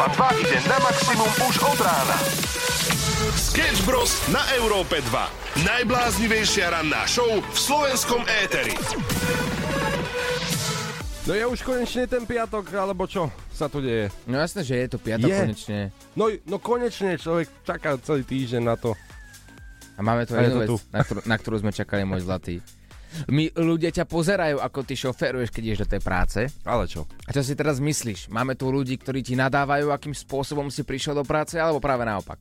Európa 2 ide na maximum už od rána. Sketch Bros. na Európe 2. Najbláznivejšia ranná show v slovenskom éteri. No je už konečne ten piatok, alebo čo sa tu deje? No jasné, že je to piatok Je. konečne. No, no konečne človek čaká celý týždeň na to. A máme tu A je jednu to vec, tu. na ktorú, na ktorú sme čakali, môj zlatý. My ľudia ťa pozerajú, ako ty šoferuješ, keď ideš do tej práce. Ale čo? A čo si teraz myslíš? Máme tu ľudí, ktorí ti nadávajú, akým spôsobom si prišiel do práce, alebo práve naopak?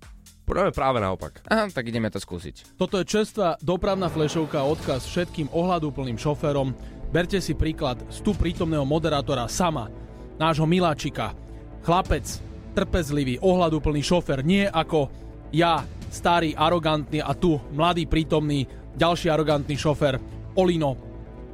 Práve, práve naopak. Aha, tak ideme to skúsiť. Toto je čerstvá dopravná flešovka a odkaz všetkým ohľadúplným šoférom. Berte si príklad z tu prítomného moderátora Sama, nášho miláčika. Chlapec, trpezlivý, ohľadúplný šofér, nie ako ja, starý, arogantný a tu mladý prítomný, ďalší arogantný šofér, Olino.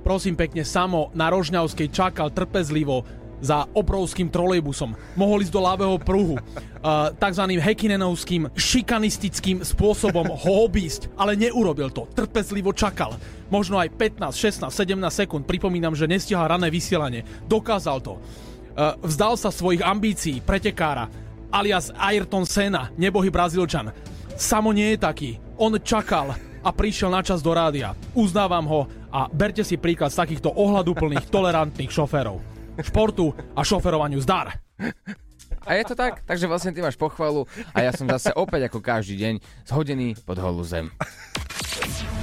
Prosím pekne, Samo na Rožňavskej čakal trpezlivo za obrovským trolejbusom. Mohol ísť do ľavého pruhu. Uh, takzvaným hekinenovským šikanistickým spôsobom ho obísť, ale neurobil to. Trpezlivo čakal. Možno aj 15, 16, 17 sekúnd. Pripomínam, že nestihal rané vysielanie. Dokázal to. Uh, vzdal sa svojich ambícií pretekára alias Ayrton Senna, nebohý Brazílčan. Samo nie je taký. On čakal a prišiel na čas do rádia. Uznávam ho a berte si príklad z takýchto ohľadúplných, tolerantných šoférov. Športu a šoferovaniu zdar. A je to tak, takže vlastne ty máš pochvalu a ja som zase opäť ako každý deň zhodený pod holú zem.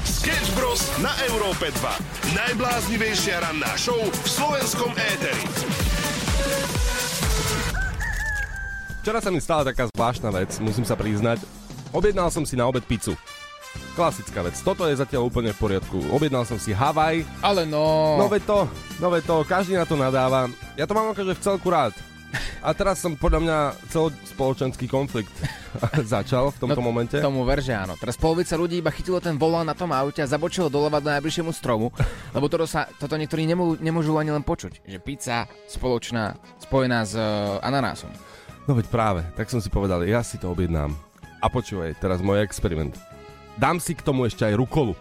Sketch Bros. na Európe 2. Najbláznivejšia ranná show v slovenskom éteri. Včera sa mi stala taká zvláštna vec, musím sa priznať. Objednal som si na obed pizzu. Klasická vec. Toto je zatiaľ úplne v poriadku. Objednal som si Havaj. Ale no... No veď to, no veď to, každý na to nadáva. Ja to mám akože v celku rád. A teraz som podľa mňa celospoločenský konflikt začal v tomto no, momente. Tomu ver, že áno. Teraz polovica ľudí iba chytilo ten volán na tom aute a zabočilo doľava do najbližšiemu stromu, lebo toto, sa, toto niektorí nemô, nemôžu ani len počuť. Že pizza spoločná, spojená s uh, ananásom. No veď práve, tak som si povedal, ja si to objednám. A počúvaj, teraz môj experiment. Dám si k tomu ešte aj rukolu.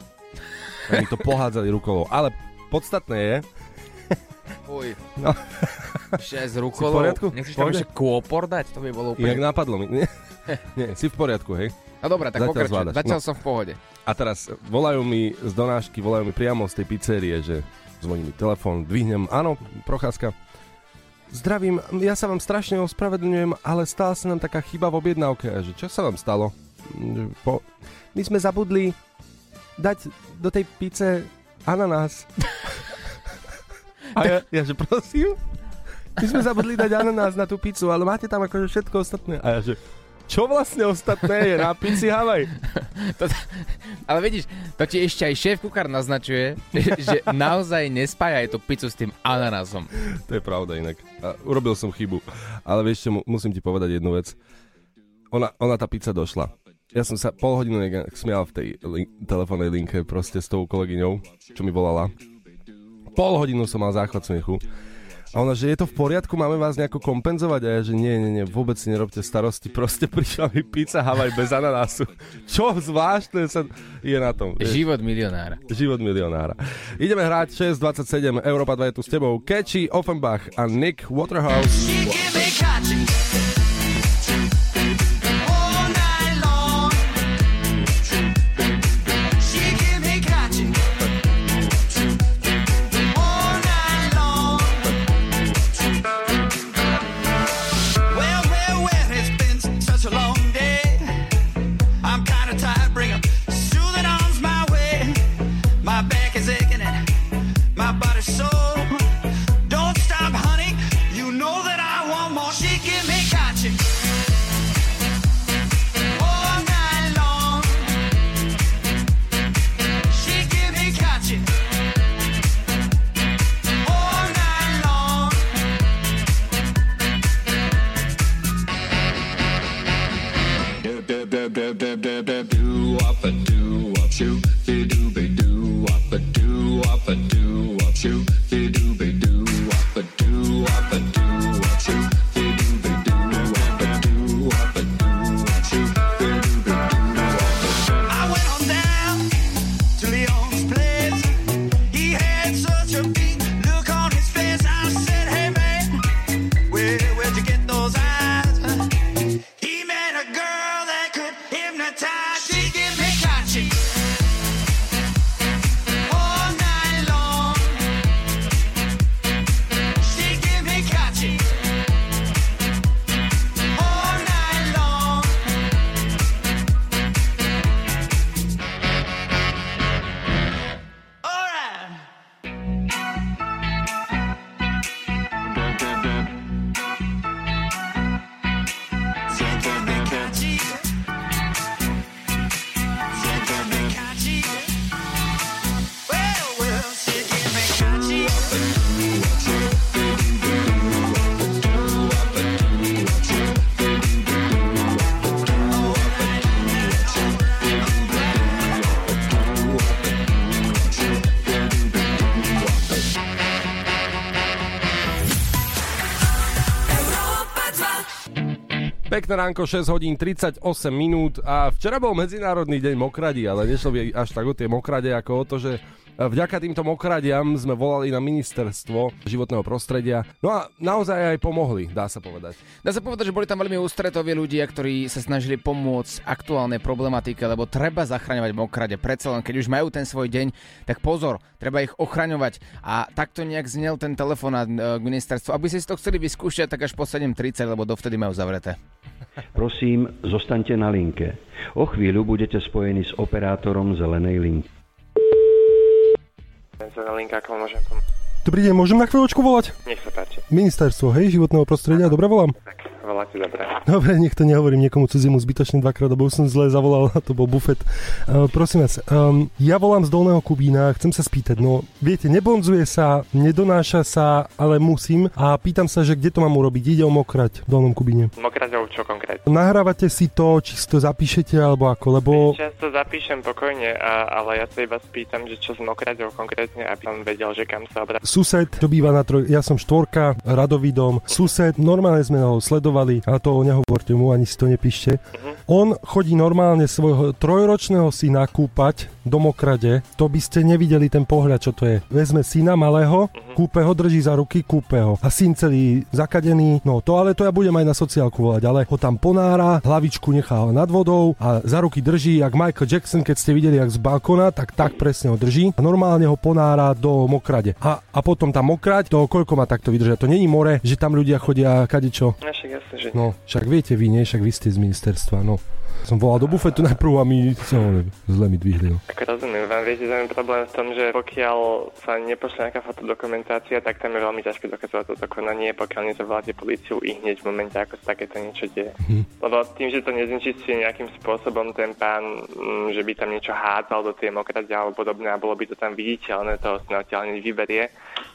Oni to pohádzali rukolou. Ale podstatné je, Uj. No. Ešte aj s Si v rukolou. poriadku? Nechceš tam ešte kôpor dať? To by bolo inak úplne... napadlo mi. Nie, nie, si v poriadku, hej? No dobré, tak Zatiaľ pokračuj. zvládaš, Zatiaľ no. som v pohode. A teraz volajú mi z donášky, volajú mi priamo z tej pizzerie, že zvoní mi telefón, dvihnem, áno, procházka. Zdravím, ja sa vám strašne ospravedlňujem, ale stala sa nám taká chyba v objednávke. A že čo sa vám stalo? Po... My sme zabudli dať do tej pice ananás. A ja, ja že prosím? My sme zabudli dať ananás na tú pizzu, ale máte tam akože všetko ostatné. A ja že, čo vlastne ostatné je na pici Havaj? To, ale vidíš, to ti ešte aj šéf kuchár naznačuje, že naozaj nespájaj tú pizzu s tým ananásom. To je pravda inak. A urobil som chybu. Ale vieš čo, mu- musím ti povedať jednu vec. Ona, ona tá pizza došla. Ja som sa pol hodinu nejak smial v tej lin- telefónnej linke proste s tou kolegyňou, čo mi volala. Pol hodinu som mal záchvat smiechu. A ona, že je to v poriadku, máme vás nejako kompenzovať? A ja, že nie, nie, nie, vôbec si nerobte starosti, proste prišla mi pizza Havaj bez ananásu. Čo zvláštne sa je na tom. vieš. Život milionára. Život milionára. Ideme hrať 6.27, Európa 2 je tu s tebou. Catchy, Offenbach a Nick Waterhouse. Pekné ránko, 6 hodín 38 minút. A včera bol Medzinárodný deň mokradí, ale nešlo by až tak o tie mokrade, ako o to, že Vďaka týmto mokradiam sme volali na ministerstvo životného prostredia. No a naozaj aj pomohli, dá sa povedať. Dá sa povedať, že boli tam veľmi ústretoví ľudia, ktorí sa snažili pomôcť aktuálnej problematike, lebo treba zachraňovať mokrade. Predsa len, keď už majú ten svoj deň, tak pozor, treba ich ochraňovať. A takto nejak znel ten telefonát e, k ministerstvu. Aby si to chceli vyskúšať, tak až po 7.30, lebo dovtedy majú zavreté. Prosím, zostaňte na linke. O chvíľu budete spojení s operátorom zelenej linky. Zelená linka, ako môžem pomôcť? Dobrý deň, môžem na chvíľočku volať? Nech sa páči. Ministerstvo, hej, životného prostredia, dobre volám? Tak, voláte dobre. Dobre, nech to nehovorím niekomu cudziemu zbytočne dvakrát, lebo už som zle zavolal, a to bol bufet. Uh, prosím vás, um, ja volám z Dolného Kubína, chcem sa spýtať, no viete, nebonzuje sa, nedonáša sa, ale musím a pýtam sa, že kde to mám urobiť, ide o mokrať v Dolnom Kubíne. Mokraťou čo konkrétne? Nahrávate si to, či si to zapíšete, alebo ako, lebo... Často zapíšem pokojne, a, ale ja sa iba spýtam, že čo s mokraťou konkrétne, aby som vedel, že kam sa obrať. Sused, čo býva na troj... Ja som štvorka, radový dom. Sused, normálne sme ho sledovali, ale to nehovorte mu, ani si to nepíšte. Mhm. On chodí normálne svojho trojročného syna kúpať do mokrade. To by ste nevideli ten pohľad, čo to je. Vezme syna malého, kúpe ho, drží za ruky, kúpe ho. A syn celý zakadený. No to ale to ja budem aj na sociálku volať, ale ho tam ponára, hlavičku nechá nad vodou a za ruky drží, jak Michael Jackson, keď ste videli, jak z balkona, tak tak presne ho drží. A normálne ho ponára do mokrade. A, a potom tam mokrať, to koľko má takto vydržať. To není more, že tam ľudia chodia kadečo. No však jasne, že No, však viete vy, nie? Však vy ste z ministerstva, no. Som volal do bufetu najprv a no, zle mi dvihli, no. Ako rozumiem, vám viete, že je problém v tom, že pokiaľ sa nepošle nejaká fotodokumentácia, tak tam je veľmi ťažké dokazovať toto konanie, pokiaľ nezavoláte policiu i hneď v momente, ako sa takéto niečo deje. Lebo tým, že to neznečistuje nejakým spôsobom ten pán, mm, že by tam niečo hádzal do tej mokrade alebo podobné a bolo by to tam viditeľné, odtiaľ hneď vyberie,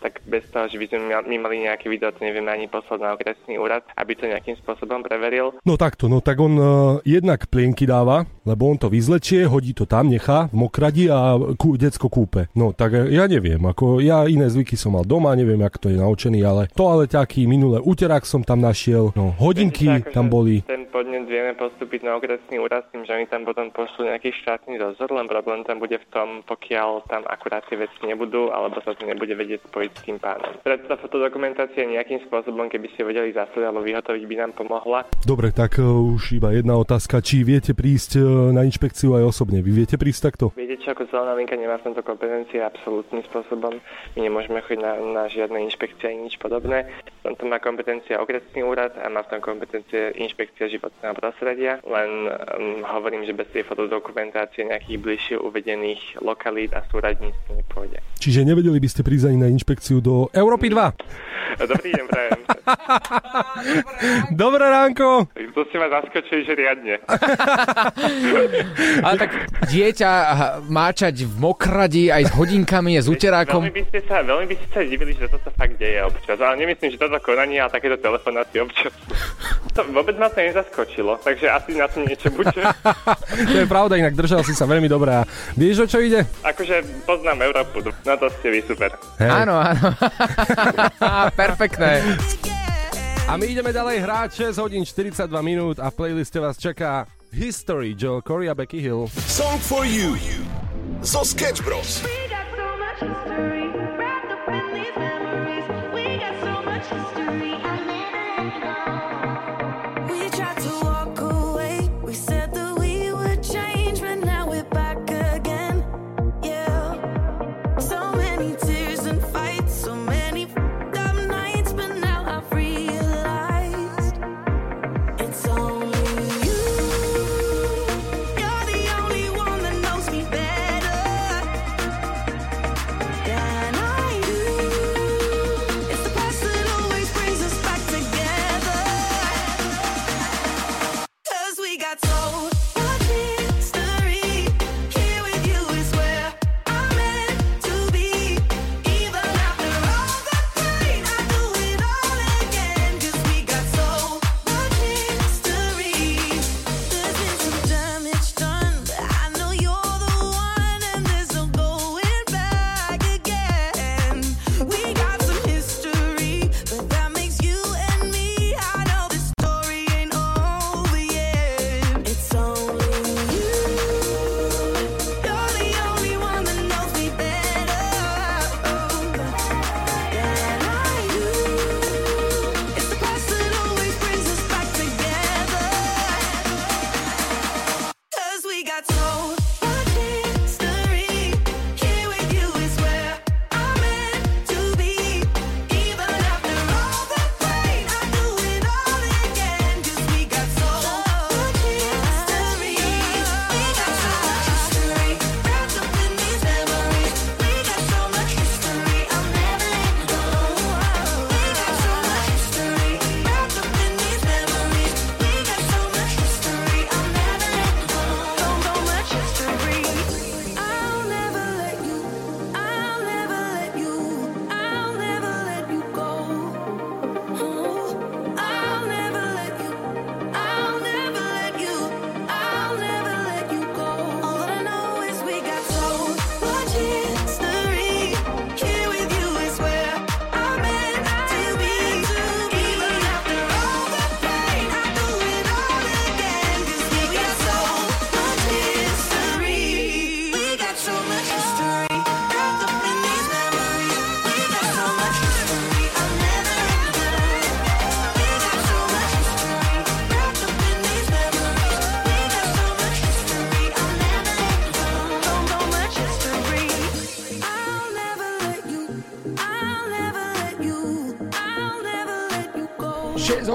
tak bez toho, že by sme my mali nejaké video, to nevieme ani poslať na okresný úrad, aby to nejakým spôsobom preveril. No takto, no tak on uh, jednak plienky dáva, lebo on to vyzlečie, hodí to tam, nechá v mokradi a kú, decko kúpe. No tak eh, ja neviem, ako ja iné zvyky som mal doma, neviem, ako to je naučený, ale toaleťaky, minulé úterák som tam našiel, no hodinky Viete, akože tam boli. Ten podnet vieme postúpiť na okresný úrad s tým, že oni tam potom pošlú nejaký štátny dozor, len problém tam bude v tom, pokiaľ tam akurát tie veci nebudú, alebo sa to nebude vedieť spojiť tým pánom. Preto tá fotodokumentácia nejakým spôsobom, keby ste vedeli zaslať alebo vyhotoviť, by nám pomohla. Dobre, tak uh, už iba jedna otázka, či viete prísť uh, na inšpekciu aj osobne. Vy viete prísť takto? Viete čo, ako zelená linka nemá v tomto kompetencie absolútnym spôsobom. My nemôžeme chodiť na, na žiadne inšpekcie ani nič podobné. V tomto má kompetencia okresný úrad a má v tom kompetencie inšpekcia životného prostredia. Len um, hovorím, že bez tej fotodokumentácie nejakých bližšie uvedených lokalít a súradníc nepôjde. Čiže nevedeli by ste prísť ani na inšpekciu do Európy 2? Dobrý deň, prajem. Dobré ránko! To ste ma zaskočili, že riadne. Ale tak dieťa máčať v mokradi aj s hodinkami, s uterákom. Veľmi by ste sa, veľmi by ste sa divili, že toto fakt deje občas. Ale nemyslím, že toto konanie a takéto telefonácie občas. To, vôbec ma to nezaskočilo, takže asi na to niečo bude. To je pravda, inak držal si sa veľmi dobré. A vieš, o čo ide? Akože poznám Európu, no to ste vy super. Hej. Áno, áno. Perfektné. A my ideme ďalej hrať 6 hodín 42 minút a v playliste vás čaká History Joel Corey a Becky Hill. Song for you. Zo Sketch Bros.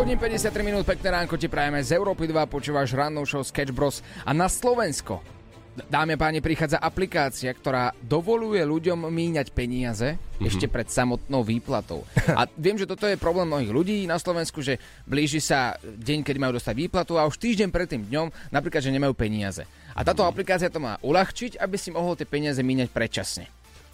Hodín 53 minút, pekné ránko ti prajeme z Európy 2, počúvaš rannú show Sketch Bros a na Slovensko Dámy a páni, prichádza aplikácia, ktorá dovoluje ľuďom míňať peniaze mm-hmm. ešte pred samotnou výplatou. A viem, že toto je problém mnohých ľudí na Slovensku, že blíži sa deň, keď majú dostať výplatu a už týždeň pred tým dňom napríklad, že nemajú peniaze. A táto aplikácia to má uľahčiť, aby si mohol tie peniaze míňať predčasne.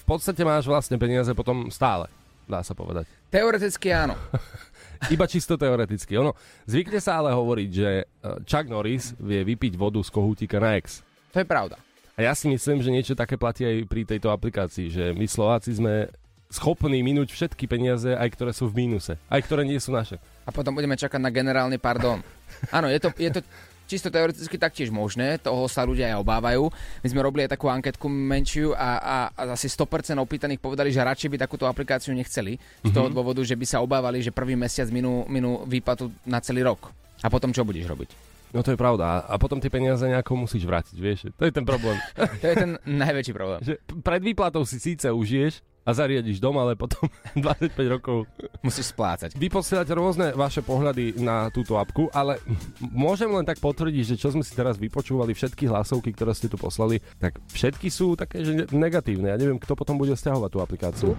V podstate máš vlastne peniaze potom stále, dá sa povedať. Teoreticky áno. Iba čisto teoreticky. Ono, zvykne sa ale hovoriť, že eh, Chuck Norris vie vypiť vodu z kohútika na ex. To je pravda. A ja si myslím, že niečo také platí aj pri tejto aplikácii, že my Slováci sme schopní minúť všetky peniaze, aj ktoré sú v mínuse, aj ktoré nie sú naše. A potom budeme čakať na generálny pardon. Áno, je to, je to čisto teoreticky taktiež možné, toho sa ľudia aj obávajú. My sme robili aj takú anketku menšiu a, a, a asi 100% opýtaných povedali, že radšej by takúto aplikáciu nechceli. Z toho dôvodu, že by sa obávali, že prvý mesiac minú, minú výplatu na celý rok. A potom čo budeš robiť? No to je pravda. A potom tie peniaze nejako musíš vrátiť, vieš. To je ten problém. To je ten najväčší problém. že pred výplatou si síce užiješ a zariadiš dom, ale potom 25 rokov Musíš splácať. Vy posielate rôzne vaše pohľady na túto apku, ale môžem len tak potvrdiť, že čo sme si teraz vypočúvali, všetky hlasovky, ktoré ste tu poslali, tak všetky sú také, že negatívne. Ja neviem, kto potom bude stiahovať tú aplikáciu.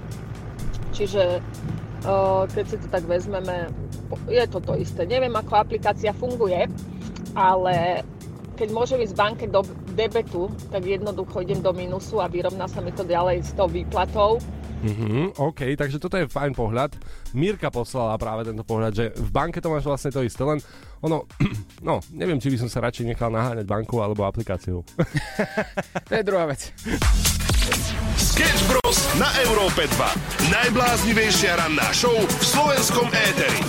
Čiže keď si to tak vezmeme, je to to isté. Neviem, ako aplikácia funguje, ale keď môžem ísť v banke do debetu, tak jednoducho idem do minusu a vyrovná sa mi to ďalej s tou výplatou. Mhm, OK, takže toto je fajn pohľad. Mirka poslala práve tento pohľad, že v banke to máš vlastne to isté, len ono, no, neviem, či by som sa radšej nechal naháňať banku alebo aplikáciu. To je druhá vec. Sketch Bros. na Európe 2. Najbláznivejšia ranná show v slovenskom éteri.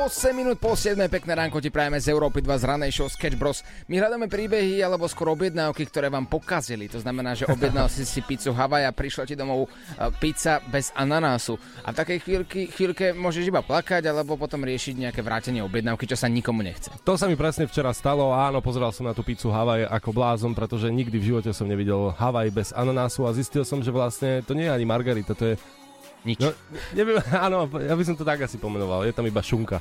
8 minút po 7. pekné ránko ti prajeme z Európy 2 z ranej show Sketch Bros. My hľadáme príbehy alebo skôr objednávky, ktoré vám pokazili. To znamená, že objednal si si pizzu Havaj a prišla ti domov uh, pizza bez ananásu. A v takej chvíľky, chvíľke môžeš iba plakať alebo potom riešiť nejaké vrátenie objednávky, čo sa nikomu nechce. To sa mi presne včera stalo áno, pozeral som na tú pizzu Havaj ako blázon, pretože nikdy v živote som nevidel Havaj bez ananásu a zistil som, že vlastne to nie je ani margarita, to je Nič. No, neviem, áno, ja by som to tak asi pomenoval. Je tam iba šunka.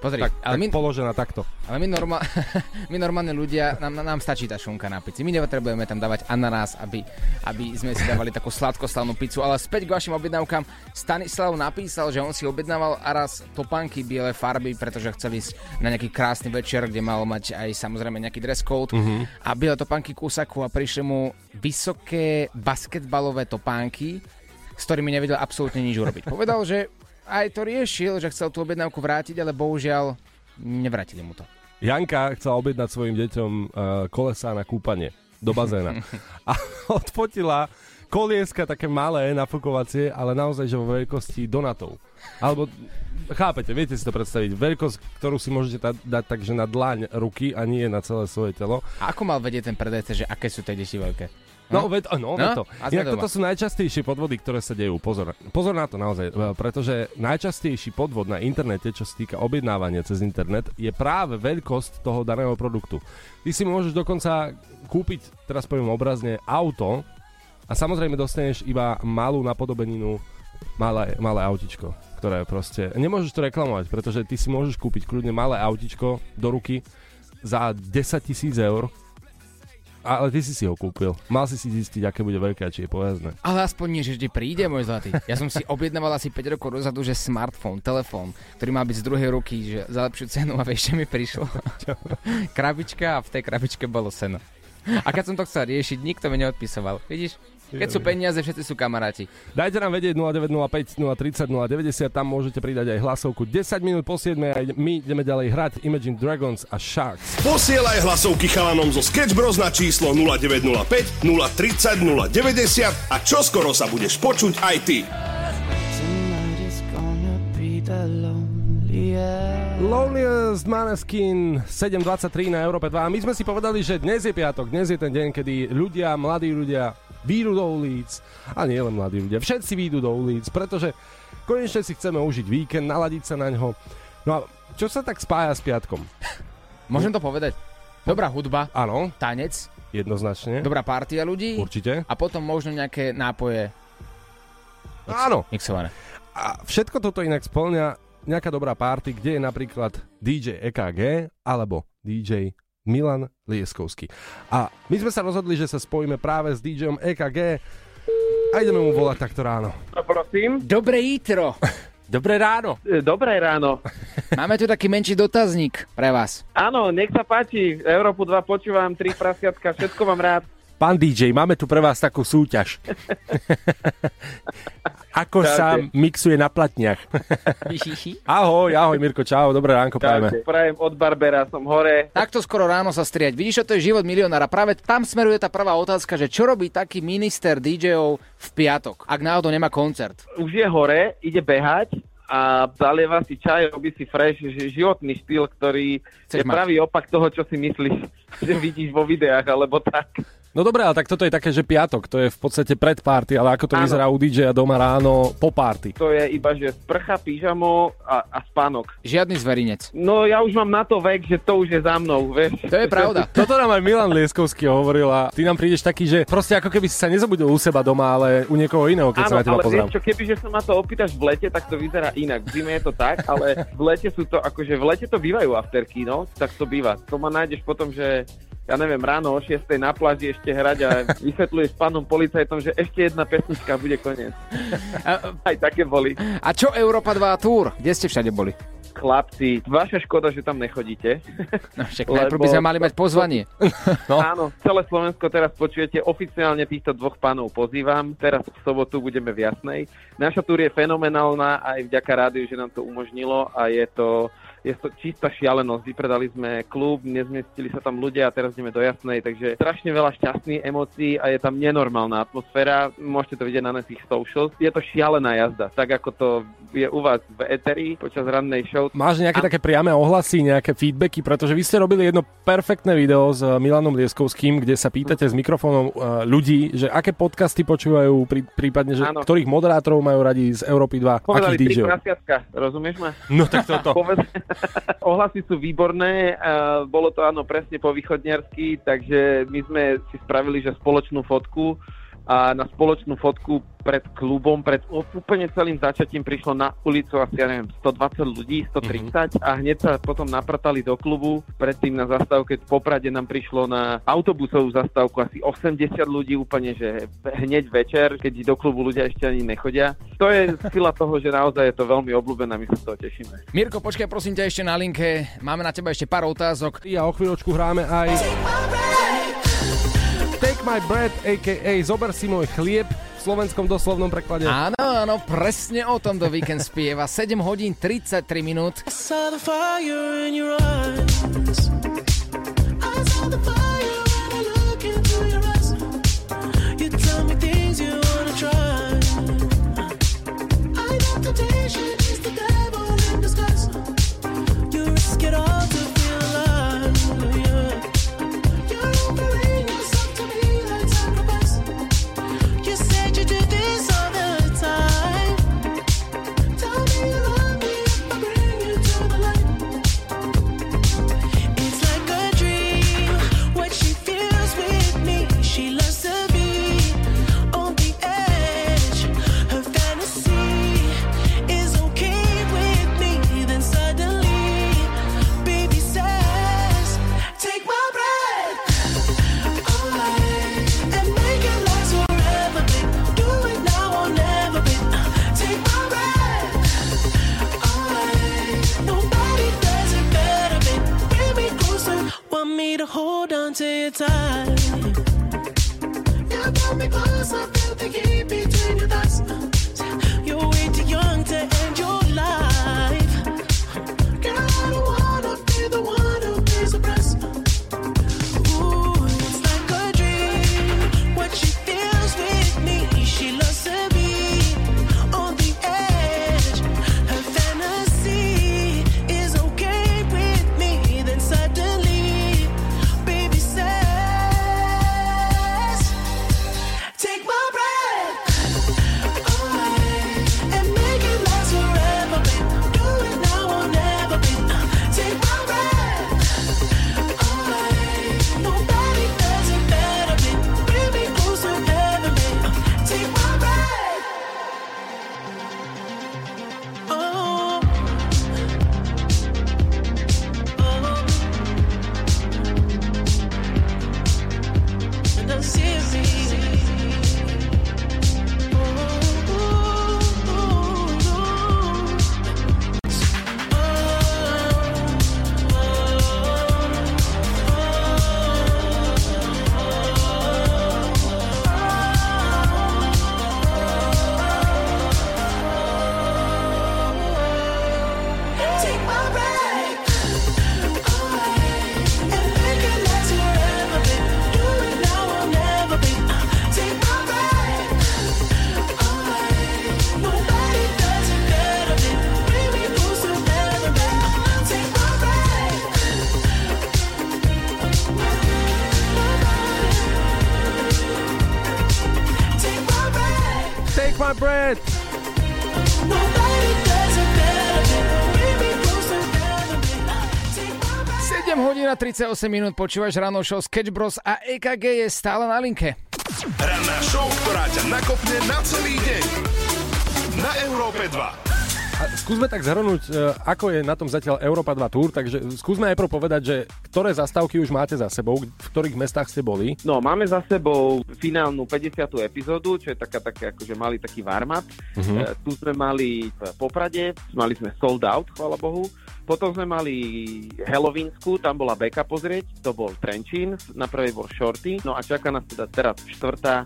Pozri, Tak, ale tak my, položená takto. Ale my, norma- my normálne ľudia, nám, nám stačí tá šunka na pici. My nepotrebujeme tam dávať ananás, aby, aby sme si dávali takú sladkoslavnú pizzu. Ale späť k vašim objednávkam. Stanislav napísal, že on si objednával a raz topánky biele farby, pretože chcel ísť na nejaký krásny večer, kde mal mať aj samozrejme nejaký dress code. A biele topánky kúsaku a prišli mu vysoké basketbalové topánky, s ktorými nevedel absolútne nič urobiť. Povedal, že aj to riešil, že chcel tú objednávku vrátiť, ale bohužiaľ nevrátili mu to. Janka chcela objednať svojim deťom uh, kolesá na kúpanie do bazéna. A odfotila kolieska také malé, nafukovacie, ale naozaj, že vo veľkosti donatov. Alebo, chápete, viete si to predstaviť, veľkosť, ktorú si môžete ta- dať takže na dlaň ruky a nie na celé svoje telo. A ako mal vedieť ten predajca, že aké sú tie deti veľké? No, ved, no, no, to. A sme Inak toto sú najčastejšie podvody, ktoré sa dejú. Pozor, pozor na to naozaj, e, pretože najčastejší podvod na internete, čo sa týka objednávania cez internet, je práve veľkosť toho daného produktu. Ty si môžeš dokonca kúpiť, teraz poviem obrazne, auto a samozrejme dostaneš iba malú napodobeninu, malé, malé autičko, ktoré proste... Nemôžeš to reklamovať, pretože ty si môžeš kúpiť kľudne malé autičko do ruky za 10 tisíc eur, ale ty si si ho kúpil. Mal si si zistiť, aké bude veľké a či je pojazné. Ale aspoň nie, že vždy príde, môj zlatý. Ja som si objednával asi 5 rokov dozadu, že smartfón, telefón, ktorý má byť z druhej ruky, že za lepšiu cenu a čo mi prišlo? krabička a v tej krabičke bolo seno. A keď som to chcel riešiť, nikto mi neodpisoval. Vidíš? Keď sú peniaze, všetci sú kamaráti. Dajte nám vedieť 0905 030 090, tam môžete pridať aj hlasovku. 10 minút po 7 a my ideme ďalej hrať Imagine Dragons a Sharks. Posielaj hlasovky chalanom zo Sketch Bros na číslo 0905 030 090 a čoskoro sa budeš počuť aj ty. Loneliest Maneskin 7.23 na Európe 2 a my sme si povedali, že dnes je piatok, dnes je ten deň, kedy ľudia, mladí ľudia výjdu do ulic a nie len mladí ľudia, všetci výjdu do ulic, pretože konečne si chceme užiť víkend, naladiť sa na ňo. No a čo sa tak spája s piatkom? Môžem to povedať? Dobrá hudba, Áno, tanec, jednoznačne. dobrá partia ľudí Určite. a potom možno nejaké nápoje Áno. mixované. A všetko toto inak splňa nejaká dobrá party, kde je napríklad DJ EKG alebo DJ Milan Lieskovský. A my sme sa rozhodli, že sa spojíme práve s DJom EKG a ideme mu volať takto ráno. Prosím. Dobré jítro. Dobré ráno. E, Dobré ráno. Máme tu taký menší dotazník pre vás. Áno, nech sa páči. Európu 2 počúvam, tri prasiatka, všetko mám rád. Pán DJ, máme tu pre vás takú súťaž. Ako Čaute. sa mixuje na platniach. ahoj, ahoj Mirko, čau, dobré ránko prajeme. Prajem od Barbera, som hore. Takto skoro ráno sa striať. Vidíš, čo to je život milionára. Práve tam smeruje tá prvá otázka, že čo robí taký minister DJ-ov v piatok, ak náhodou nemá koncert. Už je hore, ide behať a zalieva si čaj, robí si fresh, že životný štýl, ktorý Chceš je mať. pravý opak toho, čo si myslíš, že vidíš vo videách, alebo tak. No dobré, ale tak toto je také, že piatok, to je v podstate pred party, ale ako to Áno. vyzerá u DJ-a doma ráno po party. To je iba, že sprcha, pyžamo a, a spánok. Žiadny zverinec. No ja už mám na to vek, že to už je za mnou, vieš. To je pravda. Toto nám aj Milan Lieskovský hovoril a ty nám prídeš taký, že proste ako keby si sa nezabudol u seba doma, ale u niekoho iného, keď sa Áno, na teba ale pozrám. vieš čo, kebyže sa ma to opýtaš v lete, tak to vyzerá inak. V zime je to tak, ale v lete sú to, akože v lete to bývajú afterky, no, tak to býva. To ma nájdeš potom, že ja neviem, ráno o 6 na pláži ešte hrať a vysvetľuješ pánom policajtom, že ešte jedna pesnička bude koniec. Aj také boli. A čo Európa 2 Tour? Kde ste všade boli? Chlapci, vaša škoda, že tam nechodíte. No, však najprv by sme mali mať pozvanie. No. Áno, celé Slovensko teraz počujete. Oficiálne týchto dvoch pánov pozývam. Teraz v sobotu budeme v Jasnej. Naša túr je fenomenálna aj vďaka rádiu, že nám to umožnilo a je to je to čistá šialenosť. Vypredali sme klub, nezmestili sa tam ľudia a teraz ideme do Jasnej, takže strašne veľa šťastných emócií a je tam nenormálna atmosféra. Môžete to vidieť na našich socials. Je to šialená jazda, tak ako to je u vás v Eteri počas rannej show. Máš nejaké také priame ohlasy, nejaké feedbacky, pretože vy ste robili jedno perfektné video s eh, Milanom Lieskovským, kde sa pýtate s mikrofónom eh, ľudí, že aké podcasty počúvajú, prí, prípadne, že Áno. ktorých moderátorov majú radi z Európy 2, Povedali akých prasiatka, rozumieš ma? No tak toto. Povedz... Ohlasy sú výborné, bolo to áno presne po východniarsky, takže my sme si spravili, že spoločnú fotku a na spoločnú fotku pred klubom, pred úplne celým začatím prišlo na ulicu asi, ja neviem, 120 ľudí, 130 a hneď sa potom naprtali do klubu. Predtým na zastávke v Poprade nám prišlo na autobusovú zastávku asi 80 ľudí úplne, že hneď večer, keď do klubu ľudia ešte ani nechodia. To je sila toho, že naozaj je to veľmi obľúbené, my sa z toho tešíme. Mirko, počkaj prosím ťa ešte na linke. Máme na teba ešte pár otázok. A o chvíľočku hráme aj Take my bread, a.k.a. Zober si môj chlieb v slovenskom doslovnom preklade. Áno, áno, presne o tom do víkend spieva. 7 hodín 33 minút. saw the fire in your eyes. I saw the fire minute. 7 hodín a 38 minút počúvaš ráno show Sketch Bros a EKG je stále na linke. Ranná show, ktorá ťa nakopne na celý deň. Na Európe 2. A skúsme tak zhrnúť, e, ako je na tom zatiaľ Európa 2 Tour, takže skúsme najprv povedať, že ktoré zastávky už máte za sebou, v ktorých mestách ste boli. No, máme za sebou finálnu 50. epizódu, čo je taká, také, akože mali taký warm-up. Mhm. E, tu sme mali v Poprade, mali sme sold out, chvála Bohu. Potom sme mali Halloweensku, tam bola Beka pozrieť, to bol Trenčín, na prvej bol Shorty. No a čaká nás teda teraz štvrtá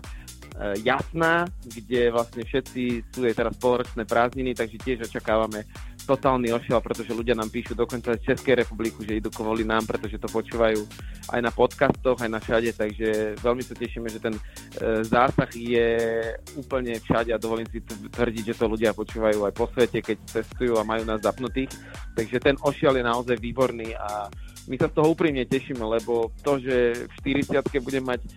jasná, kde vlastne všetci sú je teraz poloročné prázdniny, takže tiež očakávame totálny ošiel, pretože ľudia nám píšu dokonca z Českej republiky, že idú kvôli nám, pretože to počúvajú aj na podcastoch, aj na všade, takže veľmi sa tešíme, že ten e, zásah je úplne všade a dovolím si tvrdiť, že to ľudia počúvajú aj po svete, keď cestujú a majú nás zapnutých. Takže ten ošiel je naozaj výborný a my sa z toho úprimne tešíme, lebo to, že v 40 budem mať e,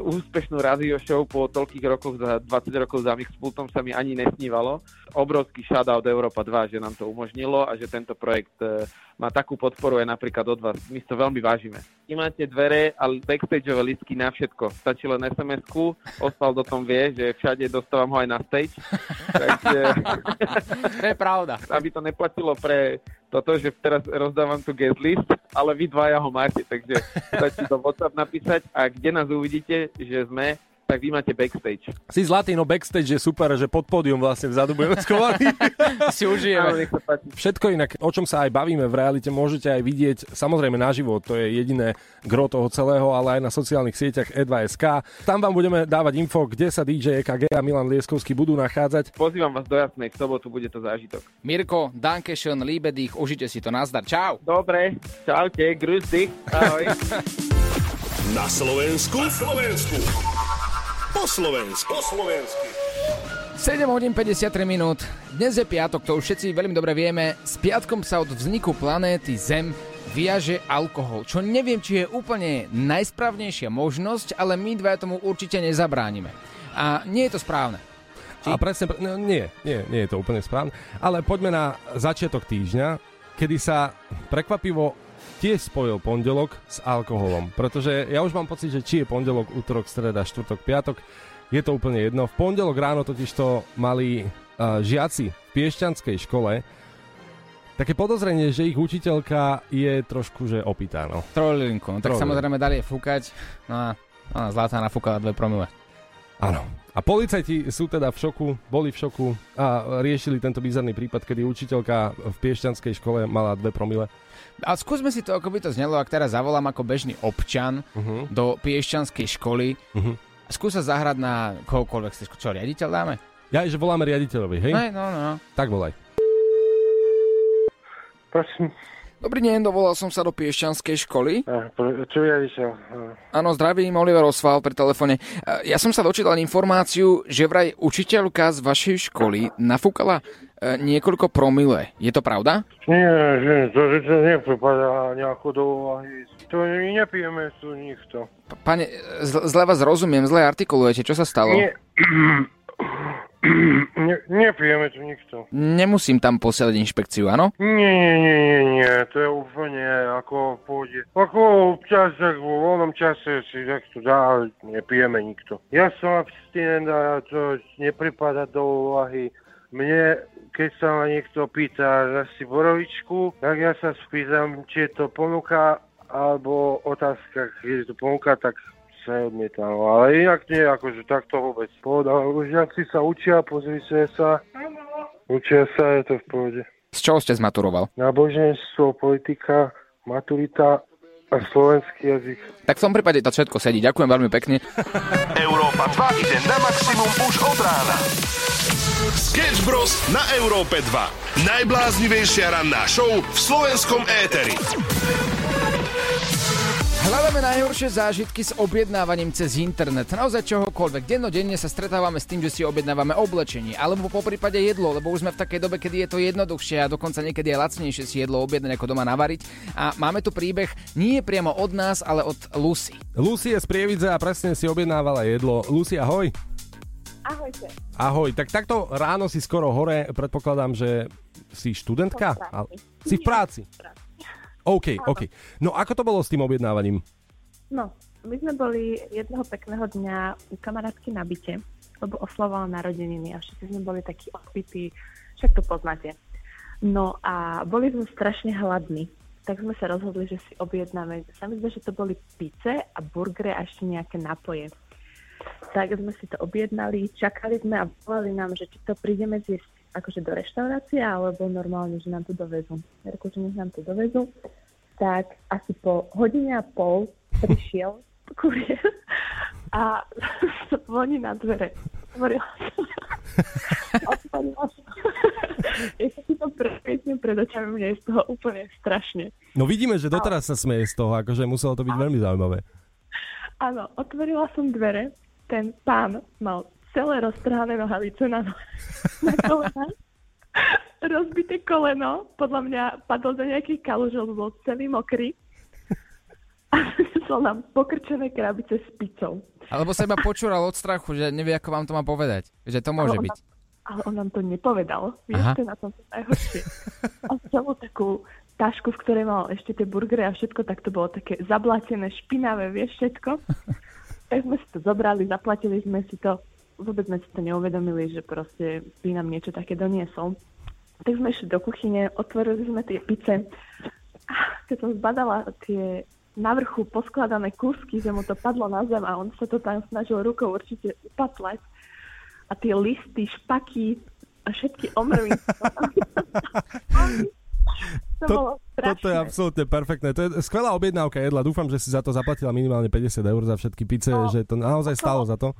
úspešnú radio show po toľkých rokoch, za 20 rokov za Mixpultom sa mi ani nesnívalo. Obrovský shoutout Európa 2, že nám to umožnilo a že tento projekt e, má takú podporu aj napríklad od vás. My to veľmi vážime. Vy máte dvere a backstageové listky na všetko. Stačí len SMS-ku, Osvald o tom vie, že všade dostávam ho aj na stage. Takže To je pravda. aby to neplatilo pre toto, že teraz rozdávam tu guest list, ale vy dvaja ho máte, takže stačí to WhatsApp napísať a kde nás uvidíte, že sme, tak vy máte backstage. Si zlatý, no backstage je super, že pod pódium vlastne vzadu budeme schovaní. Si Áno, užijeme. nech sa páči. Všetko inak, o čom sa aj bavíme v realite, môžete aj vidieť samozrejme naživo, to je jediné gro toho celého, ale aj na sociálnych sieťach E2SK. Tam vám budeme dávať info, kde sa DJ EKG a Milan Lieskovský budú nachádzať. Pozývam vás do Jasnej, v sobotu bude to zážitok. Mirko, Dankeschön, liebe dich, užite si to, nazdar, čau. Dobre, čaute, grüß dich, ahoj. Na Slovensku. Na Slovensku. Po Slovensku. Po Slovensku. 7 hodín 53 minút. Dnes je piatok, to už všetci veľmi dobre vieme. S piatkom sa od vzniku planéty Zem viaže alkohol, čo neviem, či je úplne najsprávnejšia možnosť, ale my dva tomu určite nezabránime. A nie je to správne. A presne, pre- no, nie, nie, nie je to úplne správne. Ale poďme na začiatok týždňa, kedy sa prekvapivo tiež spojil pondelok s alkoholom. Pretože ja už mám pocit, že či je pondelok, útorok, streda, štvrtok, piatok, je to úplne jedno. V pondelok ráno totiž to mali uh, žiaci v Piešťanskej škole také podozrenie, že ich učiteľka je trošku, že opitá, no. Trojlinku, no, tak samozrejme dali jej fúkať. No a no, zlatá nafúkala dve promile. Áno. A policajti sú teda v šoku, boli v šoku a riešili tento bizarný prípad, kedy učiteľka v Piešťanskej škole mala dve promile. A skúsme si to, ako by to znelo, ak teraz zavolám ako bežný občan Uh-huh. do Piešťanskej školy. Uh-huh. Skúsa zahrať na kohokoľvek. ste- Čo, riaditeľ dáme? Ja, že voláme riaditeľovi, hej? Hej, no, no, no. Tak volaj. Prosím, Dobrý deň, dovolal som sa do Piešťanskej školy. eh, čo ja vyšiel? Áno, zdravím, Oliver Osval pri telefóne. E, Ja som sa dočítal informáciu, že vraj učiteľka z vašej školy nafúkala niekoľko promile. Je to pravda? Nie, že to, že to nepripadá nejako do úvahy. To my nepijeme tu nikto. Pane, zle, zle vás rozumiem, zle artikulujete. Čo sa stalo? Nie, ne, nepijeme tu nikto. Nemusím tam posielať inšpekciu, áno? Nie, nie, nie, nie, nie, to je úplne ako v pohode. Ako občas, tak vo voľnom čase si tak to dá, ale nepijeme nikto. Ja som abstinent a to nepripada do úvahy. Mne, keď sa ma niekto pýta, že si borovičku, tak ja sa spýtam, či je to ponuka alebo otázka, keď je to ponuka, tak sa odmietam. Ale inak nie, akože takto vôbec. Pohoda, už ak si sa učia, pozri sa. Učia sa, je to v pohode. Z čoho ste zmaturoval? Náboženstvo, politika, maturita a slovenský jazyk. Tak v tom prípade to všetko sedí. Ďakujem veľmi pekne. Európa 2 ide na maximum už od rána. Sketch Bros. na Európe 2. Najbláznivejšia ranná show v slovenskom éteri. Hľadáme najhoršie zážitky s objednávaním cez internet. Naozaj čohokoľvek. Dennodenne sa stretávame s tým, že si objednávame oblečenie alebo po prípade jedlo, lebo už sme v takej dobe, kedy je to jednoduchšie a dokonca niekedy je lacnejšie si jedlo objednať ako doma navariť. A máme tu príbeh nie priamo od nás, ale od Lucy. Lucy je z Prievidze a presne si objednávala jedlo. Lucy, ahoj. Ahojte. Ahoj, tak takto ráno si skoro hore, predpokladám, že si študentka? Som v práci. Si v práci? OK, OK. No ako to bolo s tým objednávaním? No, my sme boli jedného pekného dňa u kamarátky na byte, lebo oslavovala narodeniny a všetci sme boli takí opití, však to poznáte. No a boli sme strašne hladní, tak sme sa rozhodli, že si objednáme. Sami sme, že to boli pice a burgery a ešte nejaké napoje. Tak sme si to objednali, čakali sme a volali nám, že či to prídeme zjesť akože do reštaurácie, alebo normálne, že nám to dovezú. Reku, že nech nám to dovezú. Tak asi po hodine a pol prišiel kuriér a zvoní na dvere. Hovorila som. Som. Ja sa si to presne pred očami, mne je z toho úplne strašne. No vidíme, že doteraz sa smeje z toho, akože muselo to byť veľmi zaujímavé. Áno, otvorila som dvere, ten pán mal celé roztrhané nohavice na, na kolena, rozbité koleno, podľa mňa padol do nejakých kaluž, lebo bol celý mokrý a doniesol nám pokrčené krabice s pizzou. Alebo sa iba počúral od strachu, že nevie, ako vám to má povedať. Že to môže Ale on byť. nám- Ale on nám to nepovedal. Vieš, to je na tom to najhoršie. A celú takú tašku, v ktorej mal ešte tie burgery a všetko, tak to bolo také zablatené, špinavé, vieš, všetko. Tak sme si to zobrali, zaplatili sme si to. Vôbec sme si to neuvedomili, že proste by nám niečo také doniesol. Tak sme išli do kuchyne, otvorili sme tie pice. Keď som zbadala tie na vrchu poskladané kúsky, že mu to padlo na zem a on sa to tam snažil rukou určite upatlať. A tie listy, špaky a všetky omrvy. to, strašné. Toto je absolútne perfektné. To je skvelá objednávka jedla. Dúfam, že si za to zaplatila minimálne 50 eur za všetky pice, No, že to naozaj stálo za to.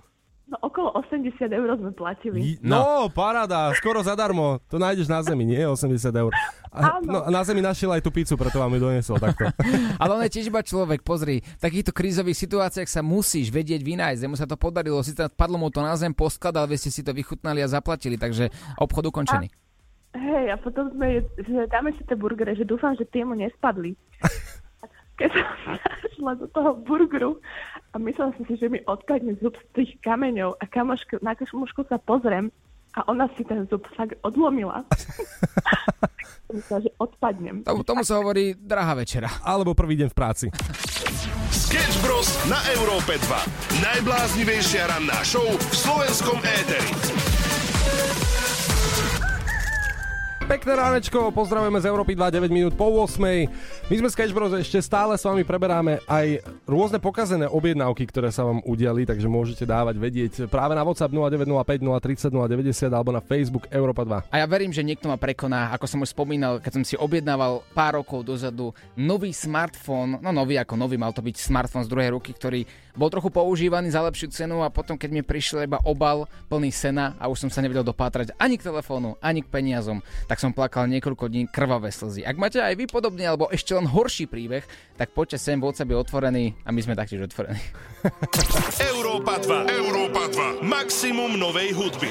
No okolo 80 eur sme platili. No, paráda, skoro zadarmo. To nájdeš na zemi, nie? 80 eur. A, Áno. no, a na zemi našiel aj tú pizzu, preto vám ju doniesol takto. Ale on je tiež iba človek, pozri, v takýchto krízových situáciách sa musíš vedieť vynájsť, mu sa to podarilo, si padlo mu to na zem, poskladal, vy ste si to vychutnali a zaplatili, takže obchod ukončený. Hej, a potom sme, že dáme si tie burgery, že dúfam, že tie mu nespadli. Keď som šla do toho burgeru a myslela som si, že mi odpadne zub z tých kameňov a kamoško, na kamošku sa pozriem a ona si ten zub fakt odlomila. myslela, že odpadnem. Tomu, tomu sa hovorí drahá večera. Alebo prvý deň v práci. Sketch Bros. na Európe 2. Najbláznivejšia ranná show v slovenskom éteri. Pekné ránečko, pozdravujeme z Európy 2, 9 minút po 8. My sme Sketch Bros. ešte stále s vami preberáme aj rôzne pokazené objednávky, ktoré sa vám udiali, takže môžete dávať vedieť práve na WhatsApp 0905 030 090 alebo na Facebook Európa 2. A ja verím, že niekto ma prekoná, ako som už spomínal, keď som si objednával pár rokov dozadu nový smartfón, no nový ako nový, mal to byť smartfón z druhej ruky, ktorý bol trochu používaný za lepšiu cenu a potom, keď mi prišiel iba obal plný sena a už som sa nevedel dopátrať ani k telefónu, ani k peniazom, tak som plakal niekoľko dní krvavé slzy. Ak máte aj vy podobne, alebo ešte len horší príbeh, tak poďte sem, WhatsApp je otvorený a my sme taktiež otvorení. Európa 2. Európa 2. Maximum novej hudby.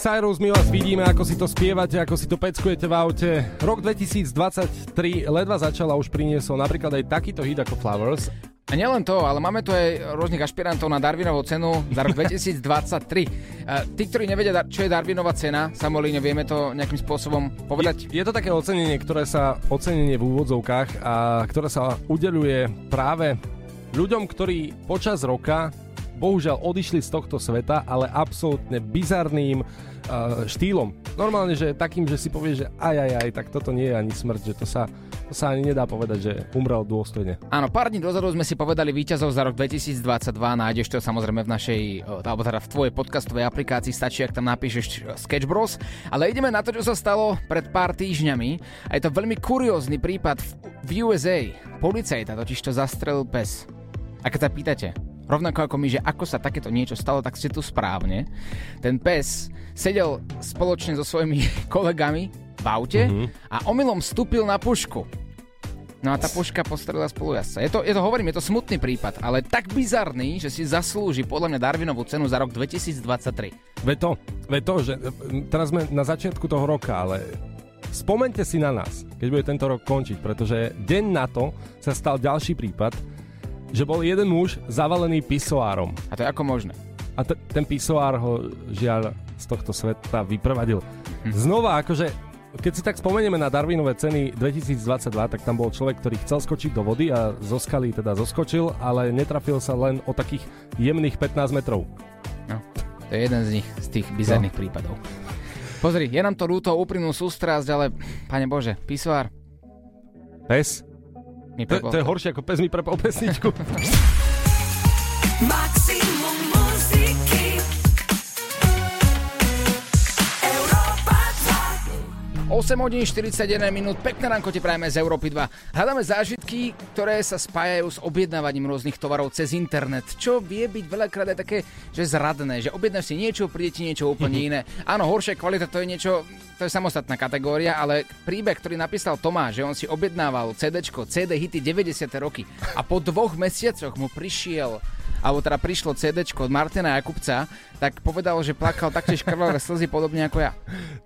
Cyrus, my vás vidíme, ako si to spievate, ako si to peckujete v aute. Rok 2023 ledva začal a už priniesol napríklad aj takýto hit ako Flowers. A nielen to, ale máme tu aj rôznych ašpirantov na Darwinovú cenu za rok 2023. A tí, ktorí nevedia, čo je Darwinová cena, Samolíne, vieme to nejakým spôsobom povedať? Je to také ocenenie, ktoré sa, ocenenie v úvodzovkách, a ktoré sa udeluje práve ľuďom, ktorí počas roka bohužiaľ odišli z tohto sveta, ale absolútne bizarným uh, štýlom. Normálne, že takým, že si povie, že aj, aj, aj, tak toto nie je ani smrť, že to sa, to sa ani nedá povedať, že umrel dôstojne. Áno, pár dní dozadu sme si povedali víťazov za rok 2022, nájdeš to samozrejme v našej, o, alebo teda v tvojej podcastovej aplikácii, stačí, ak tam napíšeš e, Sketch Bros. Ale ideme na to, čo sa stalo pred pár týždňami. A je to veľmi kuriózny prípad v, v USA. Policajta totiž to zastrelil pes. A keď sa pýtate, rovnako ako my, že ako sa takéto niečo stalo, tak ste tu správne. Ten pes sedel spoločne so svojimi kolegami v aute Mhm. a omylom vstúpil na pušku. No a tá puška postrelila spolujazca. Je to, je to, hovorím, je to smutný prípad, ale tak bizarný, že si zaslúži podľa mňa Darwinovú cenu za rok 2023. Ve to, ve to, že teraz sme na začiatku toho roka, ale spomente si na nás, keď bude tento rok končiť, pretože deň na to sa stal ďalší prípad, že bol jeden muž zavalený pisoárom. A to je ako možné? A t- ten pisoár ho žiaľ z tohto sveta vyprevadil. Znova, akože keď si tak spomenieme na Darwinové ceny 2022, tak tam bol človek, ktorý chcel skočiť do vody a zo skaly teda zoskočil, ale netrafil sa len o takých jemných 15 metrov. No, to je jeden z nich, z tých bizarných no. prípadov. Pozri, je nám to ľúto, úprimnú sústrasť, ale, pane Bože, pisoár. Pes? Mi To, to je horšie ako pes mi prepol pesničku. Maximum 8 hodín 41 minút, pekné ránko ti prajeme z Európy 2. Hľadáme zážitky, ktoré sa spájajú s objednávaním rôznych tovarov cez internet, čo vie byť veľakrát aj také, že zradné, že objednáš si niečo, príde ti niečo úplne iné. Áno, horšia kvalita to je niečo, to je samostatná kategória, ale príbeh, ktorý napísal Tomáš, že on si objednával CDčko, CD hity 90. roky a po dvoch mesiacoch mu prišiel alebo teda prišlo CDčko od Martina Jakubca, tak povedal, že plakal taktiež krvavé slzy podobne ako ja.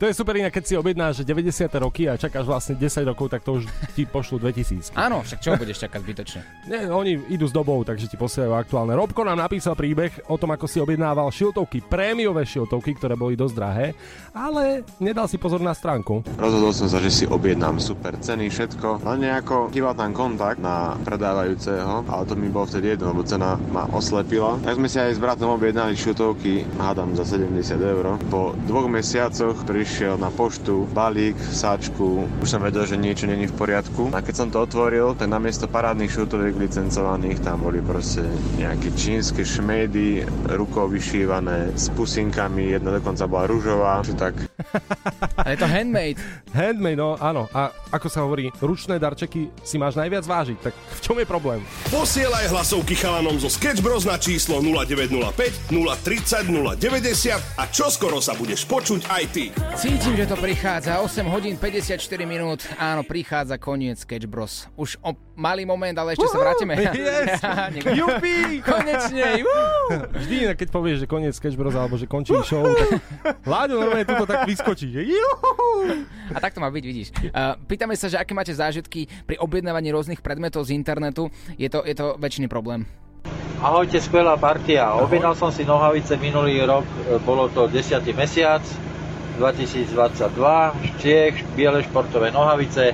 To je super inak, keď si objednáš 90. roky a čakáš vlastne 10 rokov, tak to už ti pošlu 2000. Áno, však čo budeš čakať zbytočne? Nie, oni idú s dobou, takže ti posielajú aktuálne. Robko nám napísal príbeh o tom, ako si objednával šiltovky, prémiové šiltovky, ktoré boli dosť drahé, ale nedal si pozor na stránku. Rozhodol som sa, že si objednám super ceny, všetko. Len nejako chýbal tam kontakt na predávajúceho, ale to mi bolo vtedy jedno, lebo cena ma oslepila. Tak sme si aj s bratom objednali šutovky, hádam za 70 eur. Po dvoch mesiacoch prišiel na poštu balík, sáčku. Už som vedel, že niečo není v poriadku. A keď som to otvoril, tak namiesto parádnych šutoviek licencovaných tam boli proste nejaké čínske šmejdy, rukou vyšívané s pusinkami, jedna dokonca bola rúžová, že tak Ale je to handmade. Handmade, no áno. A ako sa hovorí, ručné darčeky si máš najviac vážiť, tak v čom je problém? Posielaj hlasovky chalanom zo Sketch Bros na číslo 0905 030 090 a čoskoro sa budeš počuť aj ty. Cítim, že to prichádza. 8 hodín 54 minút. Áno, prichádza koniec Sketch Bros. Už o malý moment, ale ešte sa vrátime. Yes! Jupi! Konečne! Juhu! Vždy, keď povieš, že koniec Sketch Bros, alebo že končí show, tak Láďo normálne tuto tak vyskočí, že! A tak to má byť, vidíš. Uh, pýtame sa, že aké máte zážitky pri objednávaní rôznych predmetov z internetu. Je to, je to väčšiný problém. Ahojte, skvelá partia. Objednal som si nohavice minulý rok, e, bolo to 10. mesiac 2022, z Čiech, biele športové nohavice.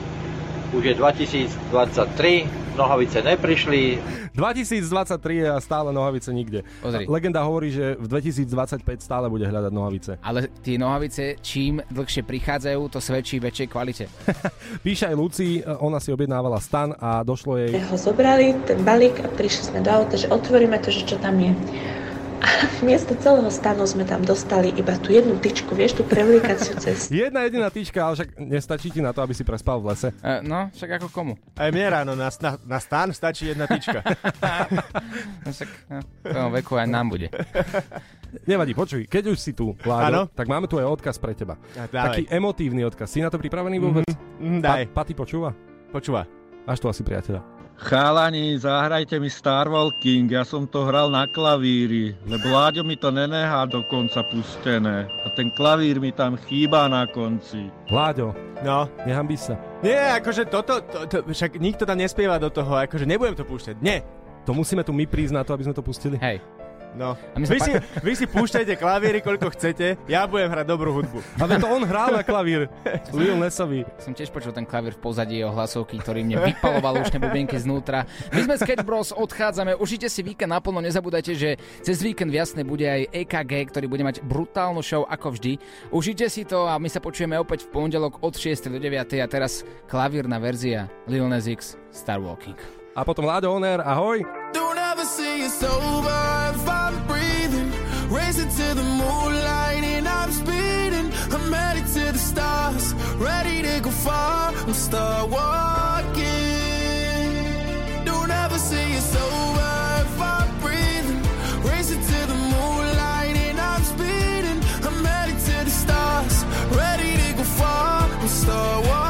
Už je 2023, nohavice neprišli, 2023 a stále nohavice nikde. Pozri. Legenda hovorí, že v 2025 stále bude hľadať nohavice. Ale tie nohavice, čím dlhšie prichádzajú, to svedčí väčšej kvalite. Píše aj Luci, ona si objednávala stan a došlo jej... ho zobrali, ten balík a prišli sme do auta, že otvoríme to, že čo tam je. Miesto celého stanu sme tam dostali iba tú jednu tyčku, vieš, tú prevlíkaciu cestu. Jedna jediná tyčka, ale však nestačí ti na to, aby si prespal v lese. E, no, však ako komu? Aj mne ráno na, na, na stan stačí jedna tyčka. No, však no, v tom veku aj nám bude. Nevadí, počuj, keď už si tu, Láďo, Áno. tak máme tu aj odkaz pre teba. A dávaj. Taký emotívny odkaz. Si na to pripravený vôbec? Mm, daj. Pa, Paty počúva? Počúva. Až tu asi priateľa. Chalani, zahrajte mi Star Walking, ja som to hral na klavíri, lebo Láďo mi to nenehá do konca pustené. A ten klavír mi tam chýba na konci. Láďo, No. nehambí sa. Nie, akože toto, to, to, však nikto tam nespieva do toho, akože nebudem to púšťať. Nie. To musíme tu my prísť na to, aby sme to pustili. Hej. No. my sa Vy, pa- si, vy si púšťajte klavíry, koľko chcete, ja budem hrať dobrú hudbu. Ale to on hral na klavír. Lil Nesovi. Som tiež počul ten klavír v pozadí jeho hlasovky, ktorý mne vypaloval už bubienky znútra. My sme Sketch Bros, odchádzame, užite si víkend naplno, nezabúdajte, že cez víkend v Jasne bude aj EKG, ktorý bude mať brutálnu show ako vždy. Užite si to a my sa počujeme opäť v pondelok od 6. do 9. a teraz klavírna verzia Lil Nas X Star Walking. A potom Láďo Oner, ahoj. Don't ever say it's over if I'm breathing. Racing to the moonlight and I'm speeding. I'm headed to the stars, ready to go far. I'm start walking. Don't ever say it's over if I'm breathing. Racing to the moonlight and I'm speeding. I'm headed to the stars, ready to go far. I'm start walking.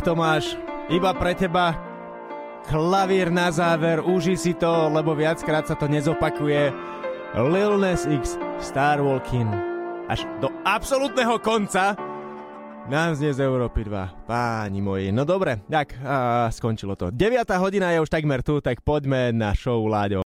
Tak Tomáš, iba pre teba klavír na záver, uži si to, lebo viackrát sa to nezopakuje. Lil Nas X Star Walking až do absolútneho konca nás dnes z Európy 2, páni moji. No dobre, tak a skončilo to. 9. hodina je už takmer tu, tak poďme na show Láďo.